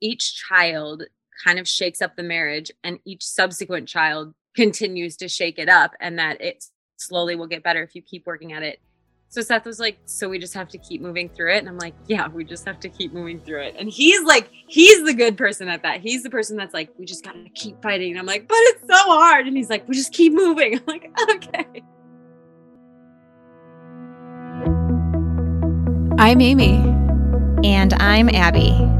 each child kind of shakes up the marriage and each subsequent child continues to shake it up and that it slowly will get better if you keep working at it. So Seth was like, so we just have to keep moving through it. And I'm like, yeah, we just have to keep moving through it. And he's like, he's the good person at that. He's the person that's like, we just got to keep fighting. And I'm like, but it's so hard. And he's like, we just keep moving. I'm like, okay. I'm Amy. And I'm Abby.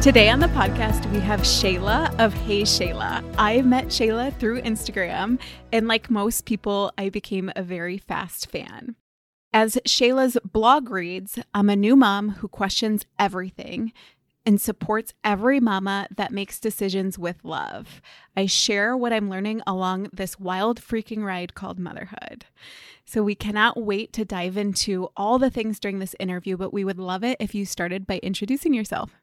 Today on the podcast, we have Shayla of Hey Shayla. I met Shayla through Instagram, and like most people, I became a very fast fan. As Shayla's blog reads, I'm a new mom who questions everything and supports every mama that makes decisions with love. I share what I'm learning along this wild freaking ride called motherhood. So we cannot wait to dive into all the things during this interview, but we would love it if you started by introducing yourself.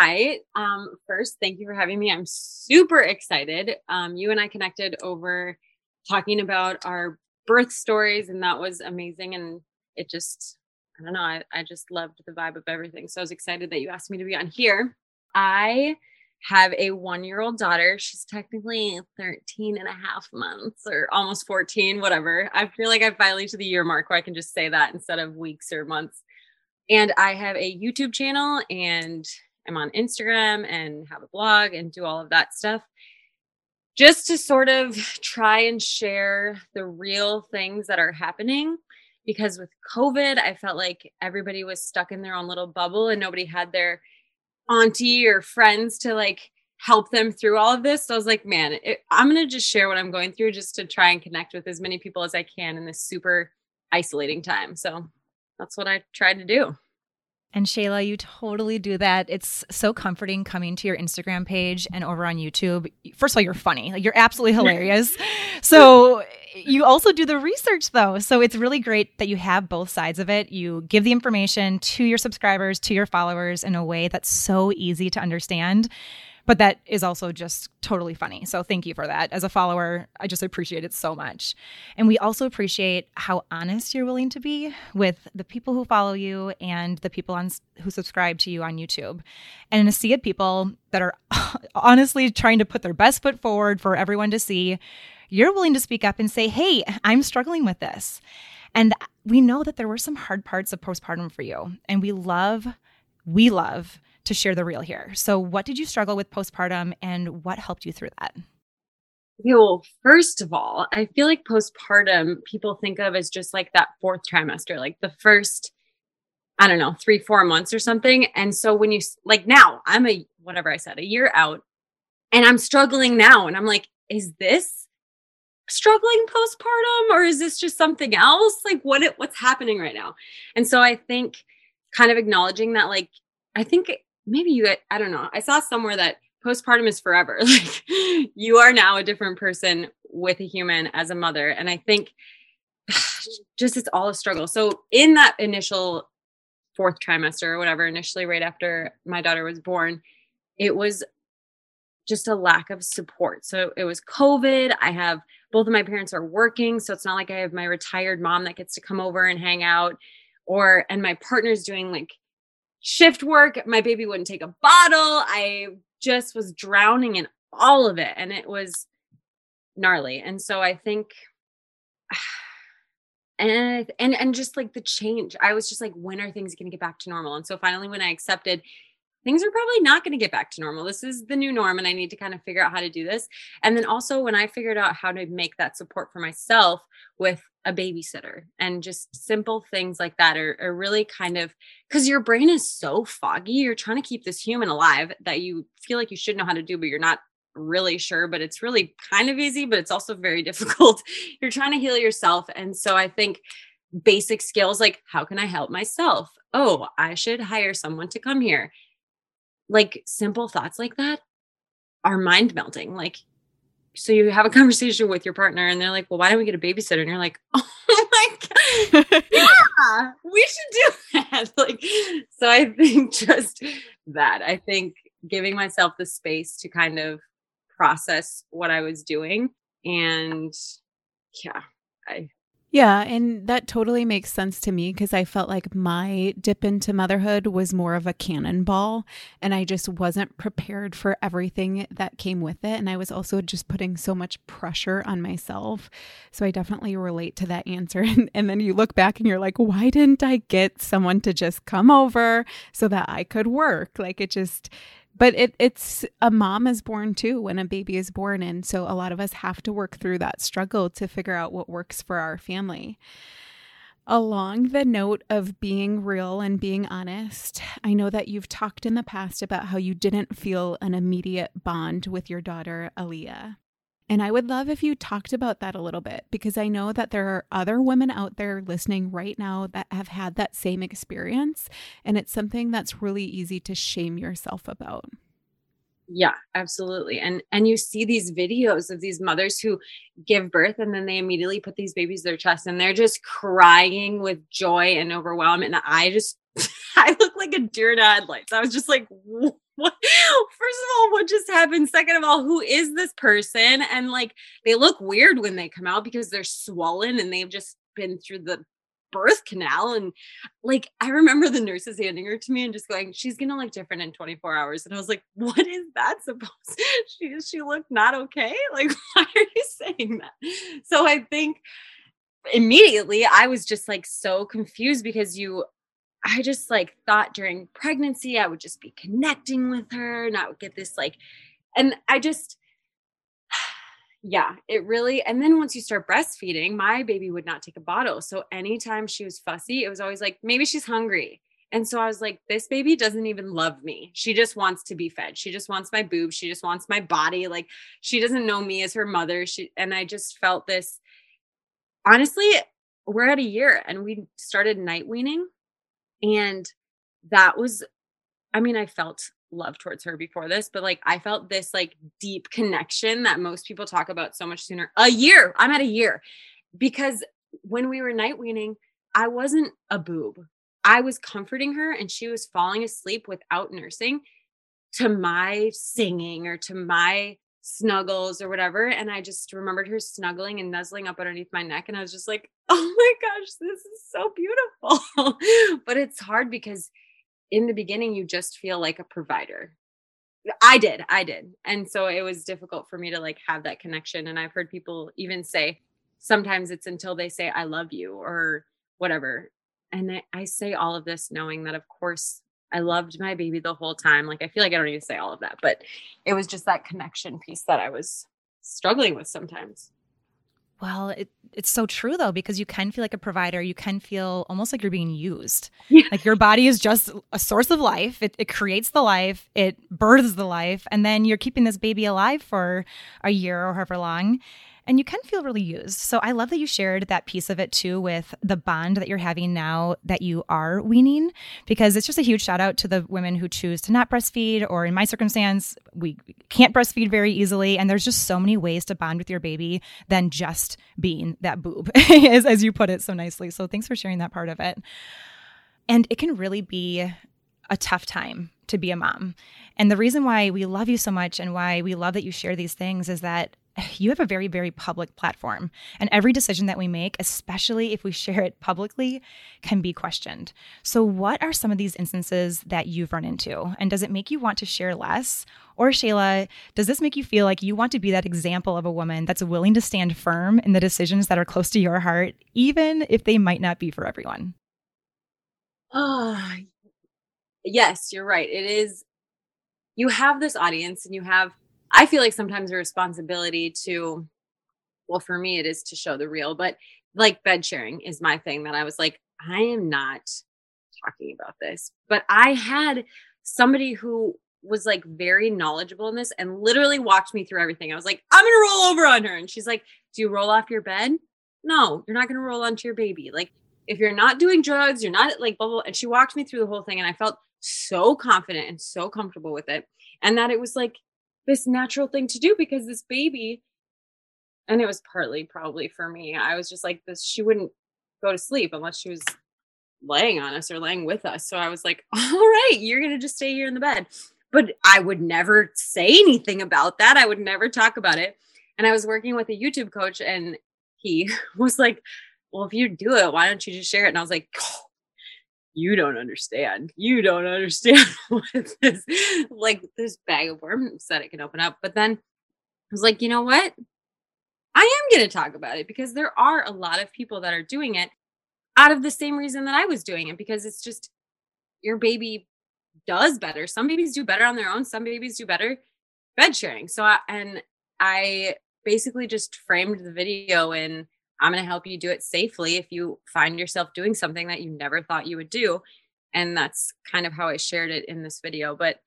Hi. Um, first, thank you for having me. I'm super excited. Um, you and I connected over talking about our birth stories, and that was amazing. And it just, I don't know, I, I just loved the vibe of everything. So I was excited that you asked me to be on here. I have a one year old daughter. She's technically 13 and a half months or almost 14, whatever. I feel like I finally to the year mark where I can just say that instead of weeks or months. And I have a YouTube channel and I'm on Instagram and have a blog and do all of that stuff. Just to sort of try and share the real things that are happening because with covid i felt like everybody was stuck in their own little bubble and nobody had their auntie or friends to like help them through all of this. So i was like man it, i'm going to just share what i'm going through just to try and connect with as many people as i can in this super isolating time. So that's what i tried to do and Shayla, you totally do that. It's so comforting coming to your Instagram page and over on YouTube. First of all, you're funny. Like you're absolutely hilarious. so you also do the research though. So it's really great that you have both sides of it. You give the information to your subscribers, to your followers in a way that's so easy to understand but that is also just totally funny. So thank you for that. As a follower, I just appreciate it so much. And we also appreciate how honest you're willing to be with the people who follow you and the people on who subscribe to you on YouTube. And in a sea of people that are honestly trying to put their best foot forward for everyone to see, you're willing to speak up and say, "Hey, I'm struggling with this." And we know that there were some hard parts of postpartum for you, and we love we love to share the real here. So, what did you struggle with postpartum and what helped you through that? Yeah, well, first of all, I feel like postpartum people think of as just like that fourth trimester, like the first, I don't know, three, four months or something. And so when you like now, I'm a whatever I said, a year out, and I'm struggling now. And I'm like, is this struggling postpartum or is this just something else? Like what what's happening right now? And so I think kind of acknowledging that like I think maybe you I don't know. I saw somewhere that postpartum is forever. Like you are now a different person with a human as a mother. And I think just it's all a struggle. So in that initial fourth trimester or whatever, initially right after my daughter was born, it was just a lack of support. So it was COVID. I have both of my parents are working. So it's not like I have my retired mom that gets to come over and hang out or, and my partner's doing like shift work. My baby wouldn't take a bottle. I just was drowning in all of it and it was gnarly. And so I think and and and just like the change. I was just like when are things going to get back to normal? And so finally when I accepted things are probably not going to get back to normal. This is the new norm, and I need to kind of figure out how to do this. And then also, when I figured out how to make that support for myself with a babysitter and just simple things like that are, are really kind of because your brain is so foggy. You're trying to keep this human alive that you feel like you should know how to do, but you're not really sure. But it's really kind of easy, but it's also very difficult. you're trying to heal yourself. And so I think basic skills like how can I help myself? Oh, I should hire someone to come here like simple thoughts like that are mind melting. Like, so you have a conversation with your partner and they're like, well, why don't we get a babysitter? And you're like, oh my God, yeah, we should do that. Like, so I think just that, I think giving myself the space to kind of process what I was doing. And yeah, I yeah, and that totally makes sense to me because I felt like my dip into motherhood was more of a cannonball and I just wasn't prepared for everything that came with it. And I was also just putting so much pressure on myself. So I definitely relate to that answer. And, and then you look back and you're like, why didn't I get someone to just come over so that I could work? Like it just, but it, it's a mom is born too when a baby is born and so a lot of us have to work through that struggle to figure out what works for our family. Along the note of being real and being honest i know that you've talked in the past about how you didn't feel an immediate bond with your daughter aaliyah and I would love if you talked about that a little bit because I know that there are other women out there listening right now that have had that same experience. And it's something that's really easy to shame yourself about. Yeah, absolutely. And and you see these videos of these mothers who give birth and then they immediately put these babies their chest and they're just crying with joy and overwhelm. And I just I look like a deer in headlights. I was just like, first of all what just happened? Second of all who is this person? And like they look weird when they come out because they're swollen and they've just been through the birth canal. And like i remember the nurses handing her to me and just going she's gonna look different in 24 hours. And i was like what is that supposed she she looked not okay? Like why are you saying that? So i think immediately i was just like so confused because you I just like thought during pregnancy I would just be connecting with her and I would get this like and I just yeah, it really and then once you start breastfeeding, my baby would not take a bottle. So anytime she was fussy, it was always like maybe she's hungry. And so I was like, this baby doesn't even love me. She just wants to be fed. She just wants my boob. She just wants my body. Like she doesn't know me as her mother. She and I just felt this honestly, we're at a year and we started night weaning and that was, I mean, I felt love towards her before this, but like I felt this like deep connection that most people talk about so much sooner. A year. I'm at a year because when we were night weaning, I wasn't a boob. I was comforting her and she was falling asleep without nursing to my singing or to my snuggles or whatever. And I just remembered her snuggling and nuzzling up underneath my neck. And I was just like, oh my gosh, this is so beautiful. but it's hard because in the beginning, you just feel like a provider. I did, I did. And so it was difficult for me to like have that connection. And I've heard people even say sometimes it's until they say, I love you or whatever. And I, I say all of this knowing that, of course, I loved my baby the whole time. Like I feel like I don't need to say all of that, but it was just that connection piece that I was struggling with sometimes. Well, it, it's so true though, because you can feel like a provider. You can feel almost like you're being used. Yeah. Like your body is just a source of life. It, it creates the life, it births the life, and then you're keeping this baby alive for a year or however long and you can feel really used. So I love that you shared that piece of it too with the bond that you're having now that you are weaning, because it's just a huge shout out to the women who choose to not breastfeed, or in my circumstance, we can't breastfeed very easily. And there's just so many ways to bond with your baby than just being that boob, as, as you put it so nicely. So thanks for sharing that part of it. And it can really be a tough time to be a mom. And the reason why we love you so much and why we love that you share these things is that you have a very, very public platform. And every decision that we make, especially if we share it publicly, can be questioned. So, what are some of these instances that you've run into? And does it make you want to share less? Or, Shayla, does this make you feel like you want to be that example of a woman that's willing to stand firm in the decisions that are close to your heart, even if they might not be for everyone? Oh, yes, you're right. It is, you have this audience and you have I feel like sometimes a responsibility to, well, for me, it is to show the real, but like bed sharing is my thing that I was like, I am not talking about this. But I had somebody who was like very knowledgeable in this and literally walked me through everything. I was like, I'm gonna roll over on her. And she's like, Do you roll off your bed? No, you're not gonna roll onto your baby. Like, if you're not doing drugs, you're not like blah, blah. And she walked me through the whole thing. And I felt so confident and so comfortable with it. And that it was like, this natural thing to do because this baby and it was partly probably for me. I was just like this she wouldn't go to sleep unless she was laying on us or laying with us. So I was like, "All right, you're going to just stay here in the bed." But I would never say anything about that. I would never talk about it. And I was working with a YouTube coach and he was like, "Well, if you do it, why don't you just share it?" And I was like, oh, you don't understand. You don't understand what this like this bag of worms that it can open up. But then I was like, you know what? I am going to talk about it because there are a lot of people that are doing it out of the same reason that I was doing it because it's just your baby does better. Some babies do better on their own, some babies do better bed sharing. So I, and I basically just framed the video in I'm going to help you do it safely if you find yourself doing something that you never thought you would do. And that's kind of how I shared it in this video. But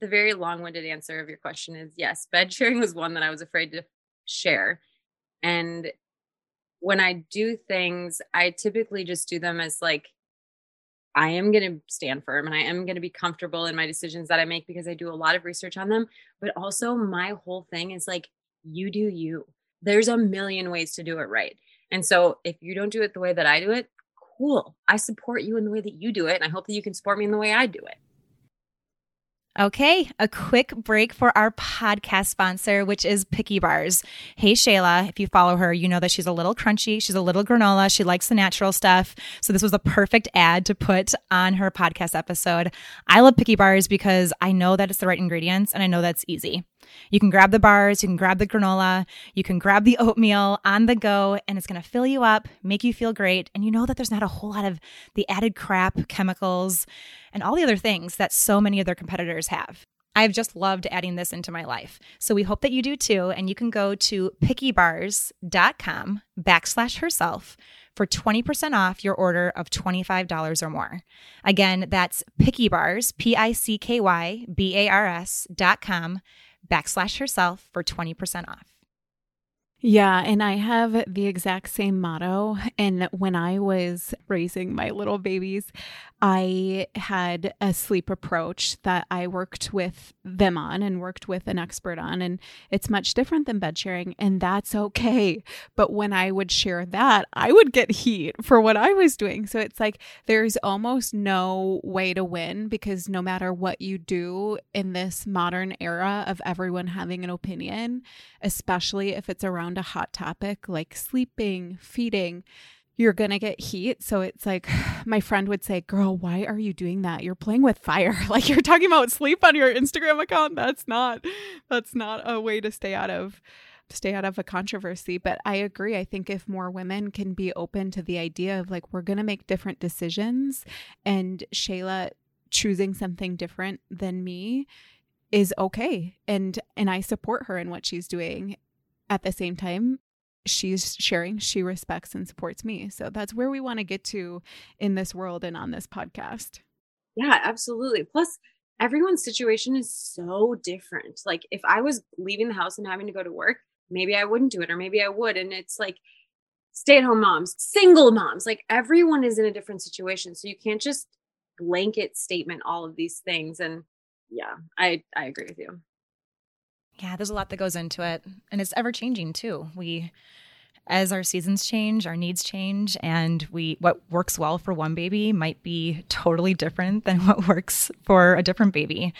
the very long winded answer of your question is yes, bed sharing was one that I was afraid to share. And when I do things, I typically just do them as like, I am going to stand firm and I am going to be comfortable in my decisions that I make because I do a lot of research on them. But also, my whole thing is like, you do you. There's a million ways to do it right. And so if you don't do it the way that I do it, cool. I support you in the way that you do it. And I hope that you can support me in the way I do it. Okay, a quick break for our podcast sponsor, which is Picky Bars. Hey, Shayla, if you follow her, you know that she's a little crunchy. She's a little granola. She likes the natural stuff. So, this was a perfect ad to put on her podcast episode. I love Picky Bars because I know that it's the right ingredients and I know that's easy. You can grab the bars, you can grab the granola, you can grab the oatmeal on the go, and it's going to fill you up, make you feel great. And you know that there's not a whole lot of the added crap, chemicals, and all the other things that so many of their competitors have. I've just loved adding this into my life. So we hope that you do too. And you can go to pickybars.com backslash herself for 20% off your order of $25 or more. Again, that's pickybars, P I C K Y B A R S dot com backslash herself for 20% off. Yeah, and I have the exact same motto. And when I was raising my little babies, I had a sleep approach that I worked with them on and worked with an expert on. And it's much different than bed sharing, and that's okay. But when I would share that, I would get heat for what I was doing. So it's like there's almost no way to win because no matter what you do in this modern era of everyone having an opinion, especially if it's around a hot topic like sleeping, feeding, you're going to get heat. So it's like my friend would say, Girl, why are you doing that? You're playing with fire. Like you're talking about sleep on your Instagram account. That's not, that's not a way to stay out of stay out of a controversy but i agree i think if more women can be open to the idea of like we're going to make different decisions and shayla choosing something different than me is okay and and i support her in what she's doing at the same time she's sharing, she respects and supports me. So that's where we want to get to in this world and on this podcast. Yeah, absolutely. Plus, everyone's situation is so different. Like, if I was leaving the house and having to go to work, maybe I wouldn't do it, or maybe I would. And it's like, stay at home moms, single moms, like everyone is in a different situation. So you can't just blanket statement all of these things. And yeah, I, I agree with you. Yeah, there's a lot that goes into it. And it's ever changing too. We as our seasons change, our needs change, and we what works well for one baby might be totally different than what works for a different baby.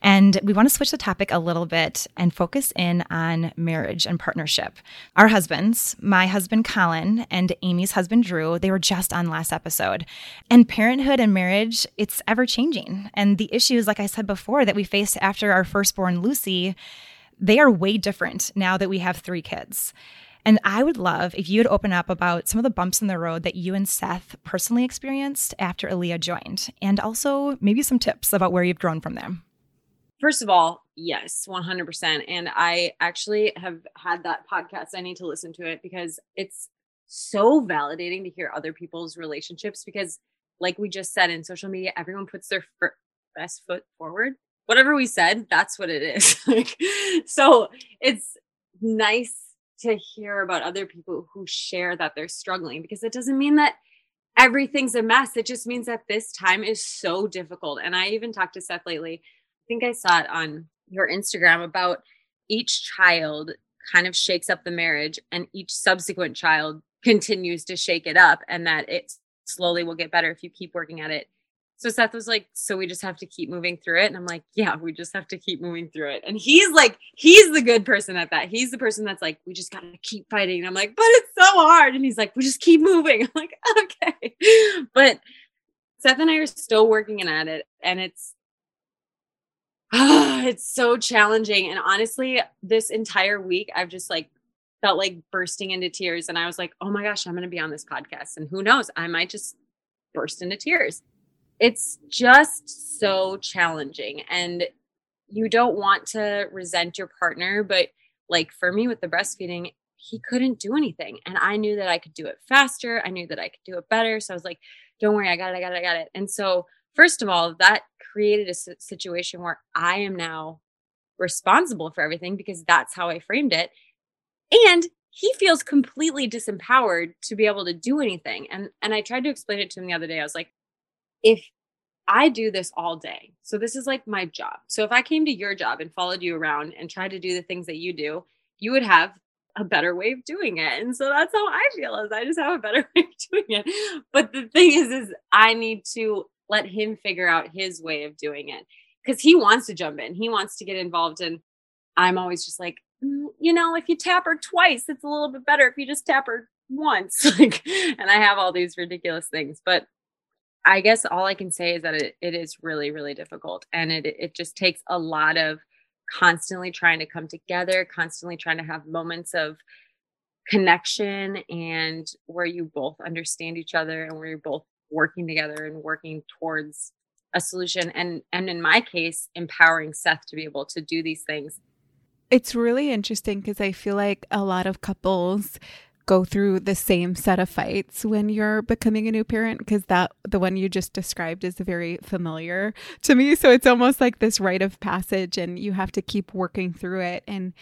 And we want to switch the topic a little bit and focus in on marriage and partnership. Our husbands, my husband Colin and Amy's husband Drew, they were just on last episode. And parenthood and marriage, it's ever changing. And the issues, like I said before, that we faced after our firstborn Lucy they are way different now that we have three kids. And I would love if you would open up about some of the bumps in the road that you and Seth personally experienced after Aaliyah joined, and also maybe some tips about where you've grown from them. First of all, yes, 100%. And I actually have had that podcast. I need to listen to it because it's so validating to hear other people's relationships because, like we just said in social media, everyone puts their best foot forward whatever we said, that's what it is. so it's nice to hear about other people who share that they're struggling because it doesn't mean that everything's a mess. It just means that this time is so difficult. And I even talked to Seth lately. I think I saw it on your Instagram about each child kind of shakes up the marriage and each subsequent child continues to shake it up and that it slowly will get better if you keep working at it. So Seth was like, so we just have to keep moving through it. And I'm like, yeah, we just have to keep moving through it. And he's like, he's the good person at that. He's the person that's like, we just got to keep fighting. And I'm like, but it's so hard. And he's like, we just keep moving. I'm like, okay. But Seth and I are still working at it. And it's, oh, it's so challenging. And honestly, this entire week, I've just like felt like bursting into tears. And I was like, oh my gosh, I'm going to be on this podcast. And who knows, I might just burst into tears. It's just so challenging. And you don't want to resent your partner. But like for me with the breastfeeding, he couldn't do anything. And I knew that I could do it faster. I knew that I could do it better. So I was like, don't worry, I got it, I got it, I got it. And so, first of all, that created a situation where I am now responsible for everything because that's how I framed it. And he feels completely disempowered to be able to do anything. And and I tried to explain it to him the other day. I was like, if I do this all day. So this is like my job. So if I came to your job and followed you around and tried to do the things that you do, you would have a better way of doing it. And so that's how I feel is I just have a better way of doing it. But the thing is is I need to let him figure out his way of doing it cuz he wants to jump in. He wants to get involved and I'm always just like mm, you know, if you tap her twice, it's a little bit better if you just tap her once. Like and I have all these ridiculous things, but I guess all I can say is that it, it is really, really difficult. And it, it just takes a lot of constantly trying to come together, constantly trying to have moments of connection and where you both understand each other and where you're both working together and working towards a solution and and in my case empowering Seth to be able to do these things. It's really interesting because I feel like a lot of couples go through the same set of fights when you're becoming a new parent because that the one you just described is very familiar to me so it's almost like this rite of passage and you have to keep working through it and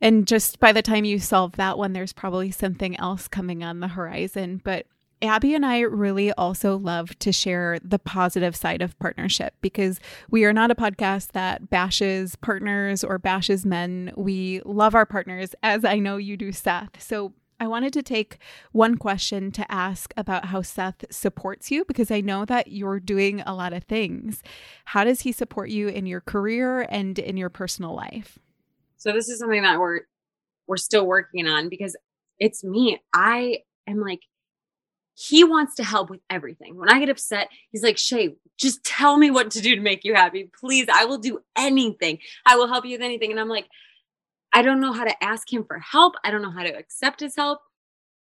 and just by the time you solve that one there's probably something else coming on the horizon but Abby and I really also love to share the positive side of partnership because we are not a podcast that bashes partners or bashes men. We love our partners, as I know you do, Seth. So I wanted to take one question to ask about how Seth supports you because I know that you're doing a lot of things. How does he support you in your career and in your personal life? So this is something that we're we're still working on because it's me. I am like he wants to help with everything. When I get upset, he's like, Shay, just tell me what to do to make you happy. Please, I will do anything. I will help you with anything. And I'm like, I don't know how to ask him for help. I don't know how to accept his help.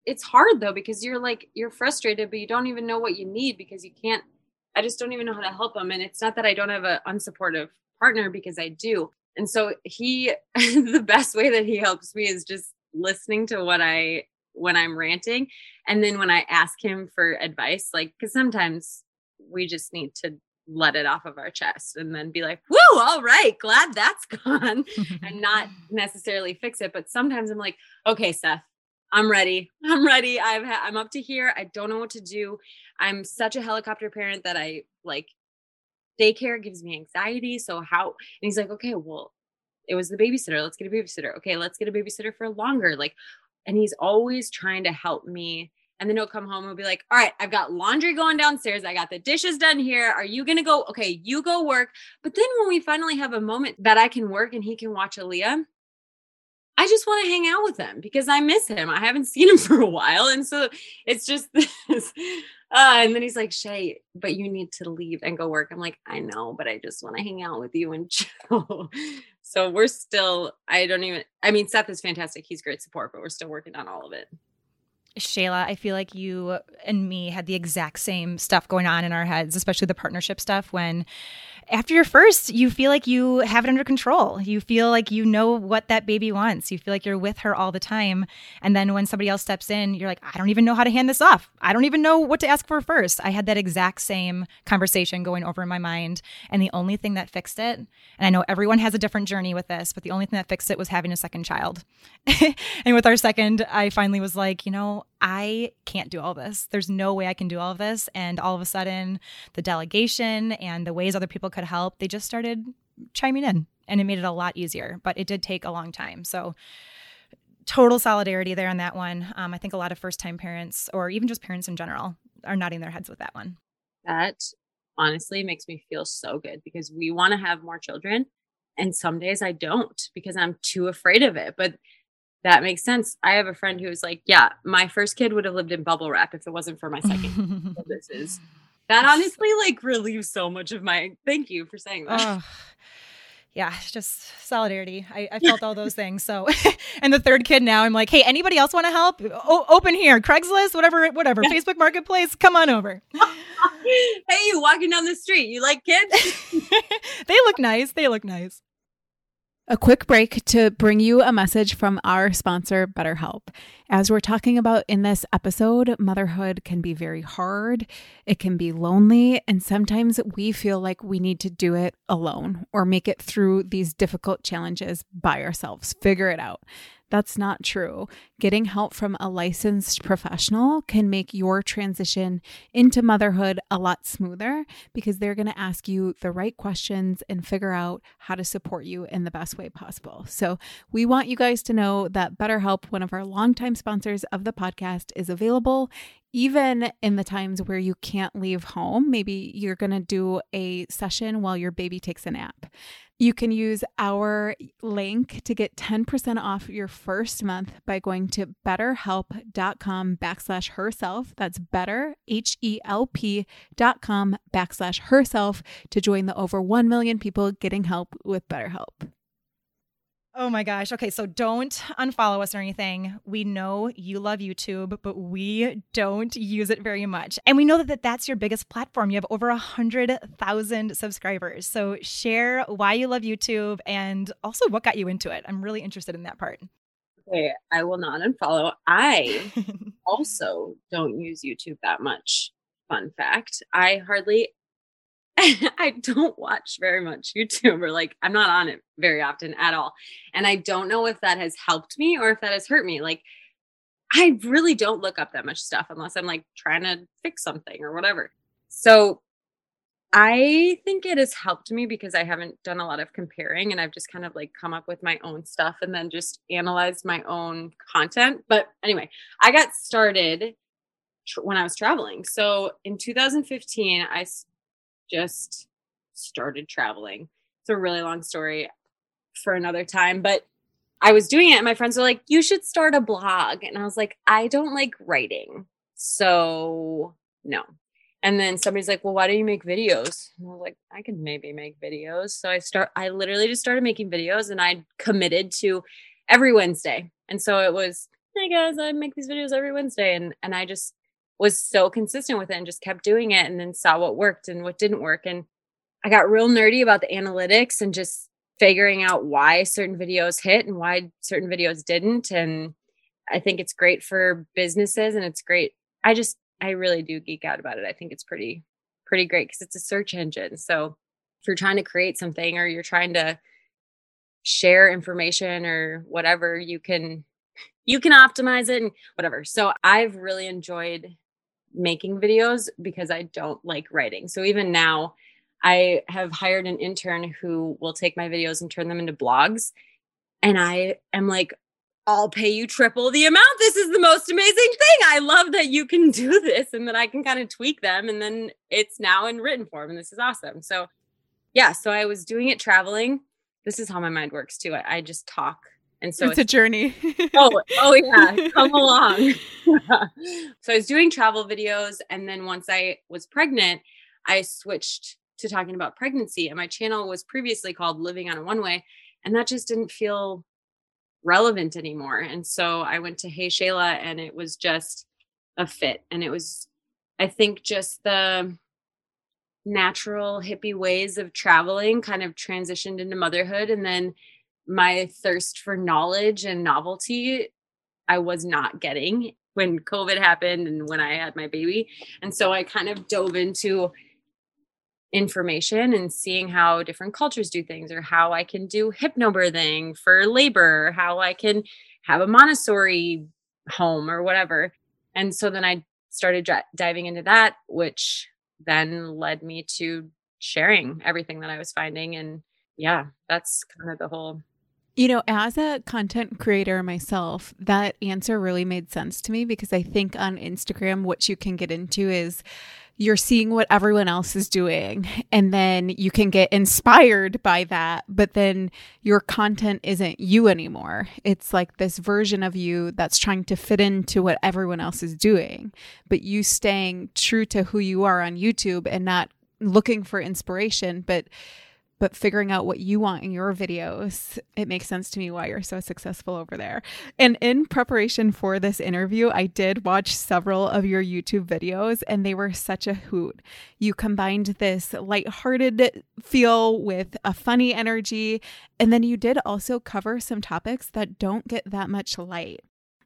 It's hard though because you're like you're frustrated, but you don't even know what you need because you can't. I just don't even know how to help him. And it's not that I don't have an unsupportive partner because I do. And so he, the best way that he helps me is just listening to what I when I'm ranting, and then when I ask him for advice, like because sometimes we just need to let it off of our chest and then be like, whoo, all right, glad that's gone and not necessarily fix it. But sometimes I'm like, okay, Seth, I'm ready. I'm ready. I've ha- I'm up to here. I don't know what to do. I'm such a helicopter parent that I like daycare gives me anxiety. So how, and he's like, okay, well, it was the babysitter. Let's get a babysitter. Okay, let's get a babysitter for longer. Like, and he's always trying to help me and then he'll come home and be like, All right, I've got laundry going downstairs. I got the dishes done here. Are you going to go? Okay, you go work. But then when we finally have a moment that I can work and he can watch Aaliyah, I just want to hang out with him because I miss him. I haven't seen him for a while. And so it's just this. Uh, and then he's like, Shay, but you need to leave and go work. I'm like, I know, but I just want to hang out with you and chill. so we're still, I don't even, I mean, Seth is fantastic. He's great support, but we're still working on all of it. Shayla, I feel like you and me had the exact same stuff going on in our heads, especially the partnership stuff when after your first, you feel like you have it under control. You feel like you know what that baby wants. You feel like you're with her all the time. And then when somebody else steps in, you're like, I don't even know how to hand this off. I don't even know what to ask for first. I had that exact same conversation going over in my mind. And the only thing that fixed it, and I know everyone has a different journey with this, but the only thing that fixed it was having a second child. and with our second, I finally was like, you know, I can't do all this. There's no way I can do all of this. And all of a sudden, the delegation and the ways other people could help, they just started chiming in. and it made it a lot easier, but it did take a long time. So, total solidarity there on that one. Um, I think a lot of first time parents, or even just parents in general, are nodding their heads with that one. That honestly makes me feel so good because we want to have more children. And some days I don't because I'm too afraid of it. But that makes sense. I have a friend who's like, yeah, my first kid would have lived in bubble wrap if it wasn't for my second. so this is that honestly like relieves so much of my thank you for saying that. Oh, yeah, just solidarity. I, I felt all those things. So, and the third kid now, I'm like, hey, anybody else want to help? O- open here, Craigslist, whatever, whatever, Facebook Marketplace, come on over. hey, you walking down the street, you like kids? they look nice. They look nice. A quick break to bring you a message from our sponsor, BetterHelp. As we're talking about in this episode, motherhood can be very hard, it can be lonely, and sometimes we feel like we need to do it alone or make it through these difficult challenges by ourselves, figure it out. That's not true. Getting help from a licensed professional can make your transition into motherhood a lot smoother because they're going to ask you the right questions and figure out how to support you in the best way possible. So, we want you guys to know that BetterHelp, one of our longtime sponsors of the podcast, is available even in the times where you can't leave home. Maybe you're going to do a session while your baby takes a nap. You can use our link to get 10% off your first month by going to betterhelp.com backslash herself. That's better, H E L P backslash herself to join the over 1 million people getting help with BetterHelp. Oh my gosh. Okay, so don't unfollow us or anything. We know you love YouTube, but we don't use it very much. And we know that that's your biggest platform. You have over a 100,000 subscribers. So share why you love YouTube and also what got you into it. I'm really interested in that part. Okay, I will not unfollow. I also don't use YouTube that much. Fun fact I hardly I don't watch very much YouTube or like I'm not on it very often at all. And I don't know if that has helped me or if that has hurt me. Like I really don't look up that much stuff unless I'm like trying to fix something or whatever. So I think it has helped me because I haven't done a lot of comparing and I've just kind of like come up with my own stuff and then just analyzed my own content. But anyway, I got started tr- when I was traveling. So in 2015, I just started traveling. It's a really long story for another time, but I was doing it and my friends were like, "You should start a blog." And I was like, "I don't like writing." So, no. And then somebody's like, "Well, why don't you make videos?" And I was like, "I could maybe make videos." So I start I literally just started making videos and I committed to every Wednesday. And so it was, "Hey guys, I make these videos every Wednesday." And and I just was so consistent with it and just kept doing it and then saw what worked and what didn't work. And I got real nerdy about the analytics and just figuring out why certain videos hit and why certain videos didn't. And I think it's great for businesses and it's great. I just, I really do geek out about it. I think it's pretty, pretty great because it's a search engine. So if you're trying to create something or you're trying to share information or whatever, you can you can optimize it and whatever. So I've really enjoyed making videos because I don't like writing. So even now, I have hired an intern who will take my videos and turn them into blogs. And I am like, I'll pay you triple the amount. This is the most amazing thing. I love that you can do this and that I can kind of tweak them. And then it's now in written form. And this is awesome. So, yeah. So I was doing it traveling. This is how my mind works too. I, I just talk and so it's, it's a journey. oh, oh yeah, come along. so I was doing travel videos, and then once I was pregnant, I switched to talking about pregnancy. And my channel was previously called Living on a One Way, and that just didn't feel relevant anymore. And so I went to Hey Shayla, and it was just a fit. And it was, I think, just the natural hippie ways of traveling kind of transitioned into motherhood, and then my thirst for knowledge and novelty I was not getting when COVID happened and when I had my baby. And so I kind of dove into information and seeing how different cultures do things or how I can do hypnobirthing for labor, how I can have a Montessori home or whatever. And so then I started d- diving into that, which then led me to sharing everything that I was finding and yeah, that's kind of the whole you know, as a content creator myself, that answer really made sense to me because I think on Instagram, what you can get into is you're seeing what everyone else is doing, and then you can get inspired by that. But then your content isn't you anymore. It's like this version of you that's trying to fit into what everyone else is doing, but you staying true to who you are on YouTube and not looking for inspiration, but but figuring out what you want in your videos, it makes sense to me why you're so successful over there. And in preparation for this interview, I did watch several of your YouTube videos and they were such a hoot. You combined this lighthearted feel with a funny energy, and then you did also cover some topics that don't get that much light.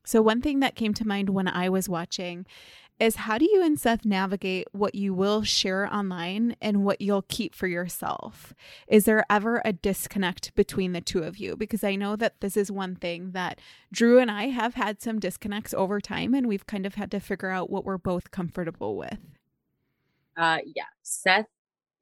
So, one thing that came to mind when I was watching is how do you and Seth navigate what you will share online and what you'll keep for yourself? Is there ever a disconnect between the two of you? Because I know that this is one thing that Drew and I have had some disconnects over time, and we've kind of had to figure out what we're both comfortable with. Uh, yeah, Seth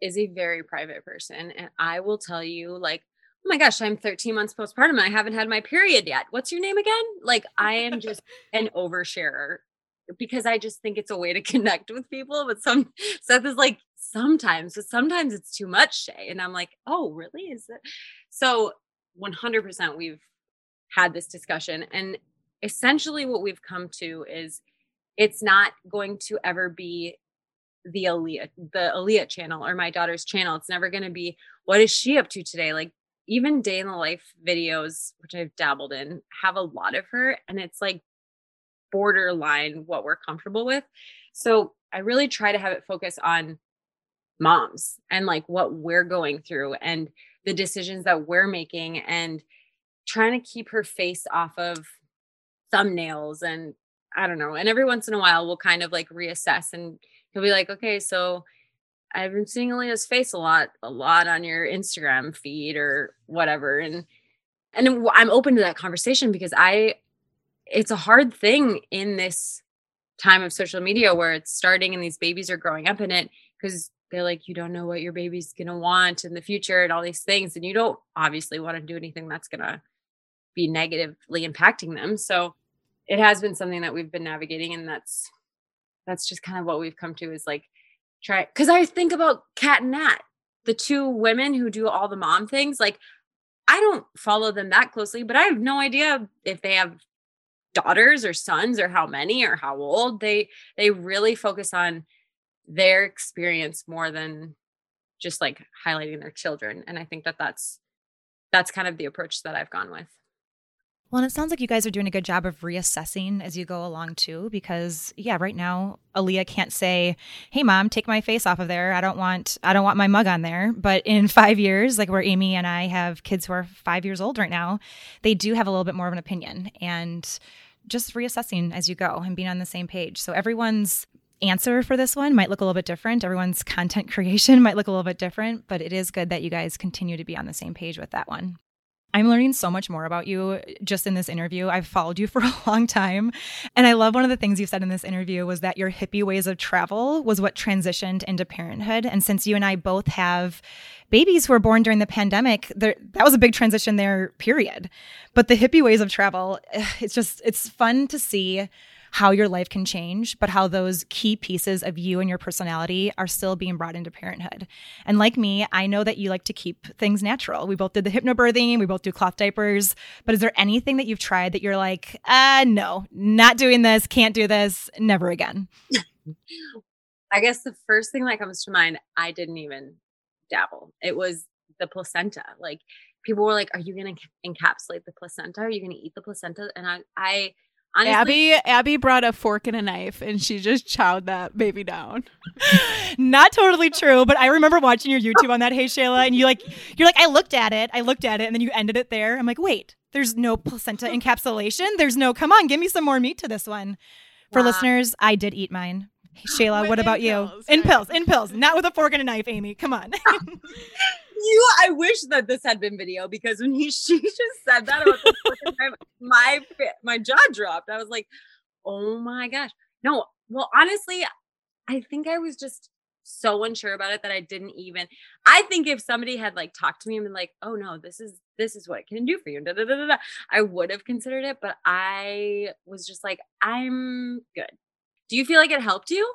is a very private person, and I will tell you, like, oh my gosh, I'm 13 months postpartum I haven't had my period yet. What's your name again? Like, I am just an oversharer because I just think it's a way to connect with people. But some Seth is like, sometimes, but sometimes it's too much, Shay. And I'm like, oh, really? Is it? So 100% we've had this discussion. And essentially, what we've come to is it's not going to ever be the Aaliyah, the Aaliyah channel or my daughter's channel. It's never going to be, what is she up to today? Like, even day in the life videos, which I've dabbled in, have a lot of her. And it's like borderline what we're comfortable with. So I really try to have it focus on moms and like what we're going through and the decisions that we're making and trying to keep her face off of thumbnails and I don't know. And every once in a while we'll kind of like reassess and he'll be like, okay, so I've been seeing Aaliyah's face a lot, a lot on your Instagram feed or whatever. And and I'm open to that conversation because I it's a hard thing in this time of social media where it's starting and these babies are growing up in it because they're like you don't know what your baby's going to want in the future and all these things and you don't obviously want to do anything that's going to be negatively impacting them. So it has been something that we've been navigating and that's that's just kind of what we've come to is like try because i think about cat and nat the two women who do all the mom things like i don't follow them that closely but i have no idea if they have daughters or sons or how many or how old they they really focus on their experience more than just like highlighting their children and i think that that's that's kind of the approach that i've gone with well, and it sounds like you guys are doing a good job of reassessing as you go along too, because yeah, right now Aaliyah can't say, "Hey, mom, take my face off of there. I don't want, I don't want my mug on there." But in five years, like where Amy and I have kids who are five years old right now, they do have a little bit more of an opinion, and just reassessing as you go and being on the same page. So everyone's answer for this one might look a little bit different. Everyone's content creation might look a little bit different, but it is good that you guys continue to be on the same page with that one. I'm learning so much more about you just in this interview. I've followed you for a long time. And I love one of the things you said in this interview was that your hippie ways of travel was what transitioned into parenthood. And since you and I both have babies who were born during the pandemic, there, that was a big transition there, period. But the hippie ways of travel, it's just, it's fun to see how your life can change, but how those key pieces of you and your personality are still being brought into parenthood. And like me, I know that you like to keep things natural. We both did the hypnobirthing, we both do cloth diapers. But is there anything that you've tried that you're like, uh, no, not doing this, can't do this, never again? I guess the first thing that comes to mind, I didn't even dabble. It was the placenta. Like people were like, "Are you going to encapsulate the placenta? Are you going to eat the placenta?" And I, I Honestly, Abby Abby brought a fork and a knife and she just chowed that baby down. Not totally true, but I remember watching your YouTube on that Hey Shayla and you like you're like I looked at it, I looked at it and then you ended it there. I'm like, "Wait, there's no placenta encapsulation. There's no come on, give me some more meat to this one." For wow. listeners, I did eat mine. Hey, Shayla, what about you? Pills, in pills, in pills, not with a fork and a knife, Amy. Come on. you I wish that this had been video because when he she just said that about the time, my my jaw dropped. I was like, oh my gosh. No, well, honestly, I think I was just so unsure about it that I didn't even. I think if somebody had like talked to me and been like, "Oh no, this is this is what it can do for you," da, da, da, I would have considered it. But I was just like, "I'm good." Do you feel like it helped you?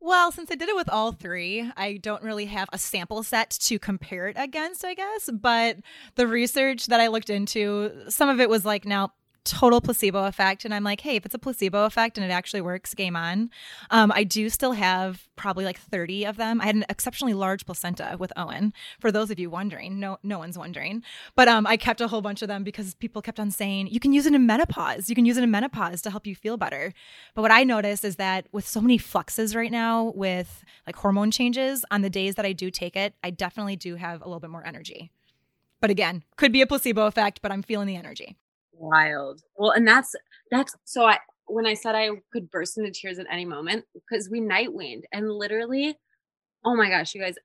Well, since I did it with all three, I don't really have a sample set to compare it against, I guess. But the research that I looked into, some of it was like, now total placebo effect. And I'm like, hey, if it's a placebo effect and it actually works, game on. Um, I do still have probably like 30 of them. I had an exceptionally large placenta with Owen. For those of you wondering, no, no one's wondering. But um, I kept a whole bunch of them because people kept on saying you can use it in menopause. You can use it in menopause to help you feel better. But what I noticed is that with so many fluxes right now, with like hormone changes, on the days that I do take it, I definitely do have a little bit more energy. But again, could be a placebo effect, but I'm feeling the energy wild. Well, and that's that's so I when I said I could burst into tears at any moment because we night weaned and literally, oh my gosh, you guys,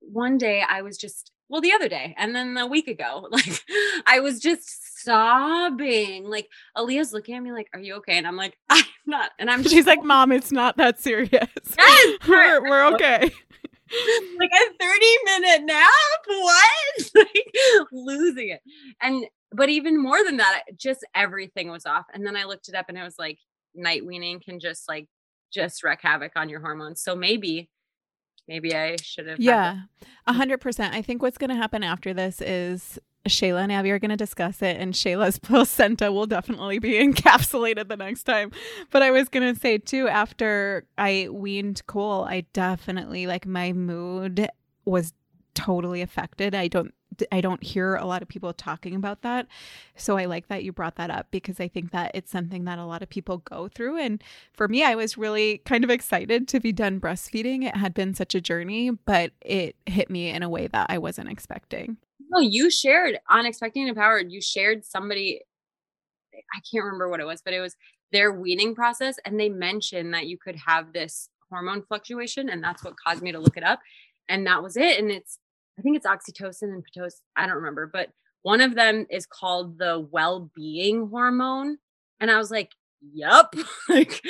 one day I was just well the other day and then a week ago like i was just sobbing. Like aaliyah's looking at me like are you okay? And i'm like i'm not. And i'm she's like mom it's not that serious. Yes, we're, we're okay. Like a 30 minute nap? What? Like losing it. And but even more than that, just everything was off. And then I looked it up and it was like night weaning can just like just wreak havoc on your hormones. So maybe maybe I should have. Yeah, a hundred percent. I think what's going to happen after this is Shayla and Abby are going to discuss it, and Shayla's placenta will definitely be encapsulated the next time. But I was going to say too, after I weaned Cole, I definitely like my mood was totally affected. I don't I don't hear a lot of people talking about that. So I like that you brought that up because I think that it's something that a lot of people go through. And for me, I was really kind of excited to be done breastfeeding. It had been such a journey, but it hit me in a way that I wasn't expecting. No, you shared on Expecting Empowered, you shared somebody, I can't remember what it was, but it was their weaning process. And they mentioned that you could have this hormone fluctuation. And that's what caused me to look it up. And that was it. And it's I think it's oxytocin and pitocin. I don't remember, but one of them is called the well-being hormone. And I was like, "Yep, like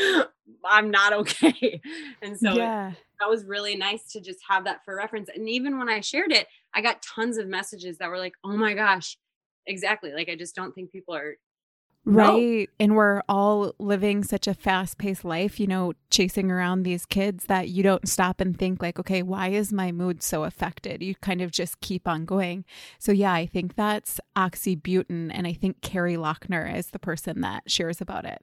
I'm not okay." And so yeah. that was really nice to just have that for reference. And even when I shared it, I got tons of messages that were like, "Oh my gosh, exactly." Like I just don't think people are Right. No. And we're all living such a fast paced life, you know, chasing around these kids that you don't stop and think, like, okay, why is my mood so affected? You kind of just keep on going. So, yeah, I think that's oxybutynin. And I think Carrie Lochner is the person that shares about it.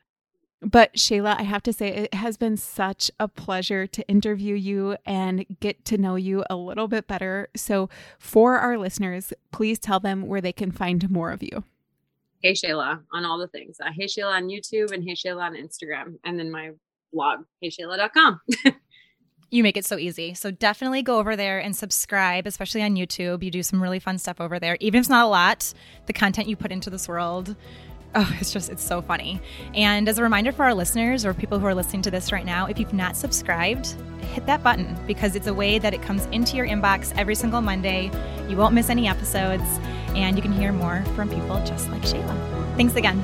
But Shayla, I have to say, it has been such a pleasure to interview you and get to know you a little bit better. So, for our listeners, please tell them where they can find more of you. Hey Shayla on all the things. Uh, hey Shayla on YouTube and Hey Shayla on Instagram, and then my blog, heyshayla.com. you make it so easy. So definitely go over there and subscribe, especially on YouTube. You do some really fun stuff over there. Even if it's not a lot, the content you put into this world, oh, it's just, it's so funny. And as a reminder for our listeners or people who are listening to this right now, if you've not subscribed, hit that button because it's a way that it comes into your inbox every single Monday. You won't miss any episodes and you can hear more from people just like Shayla. Thanks again.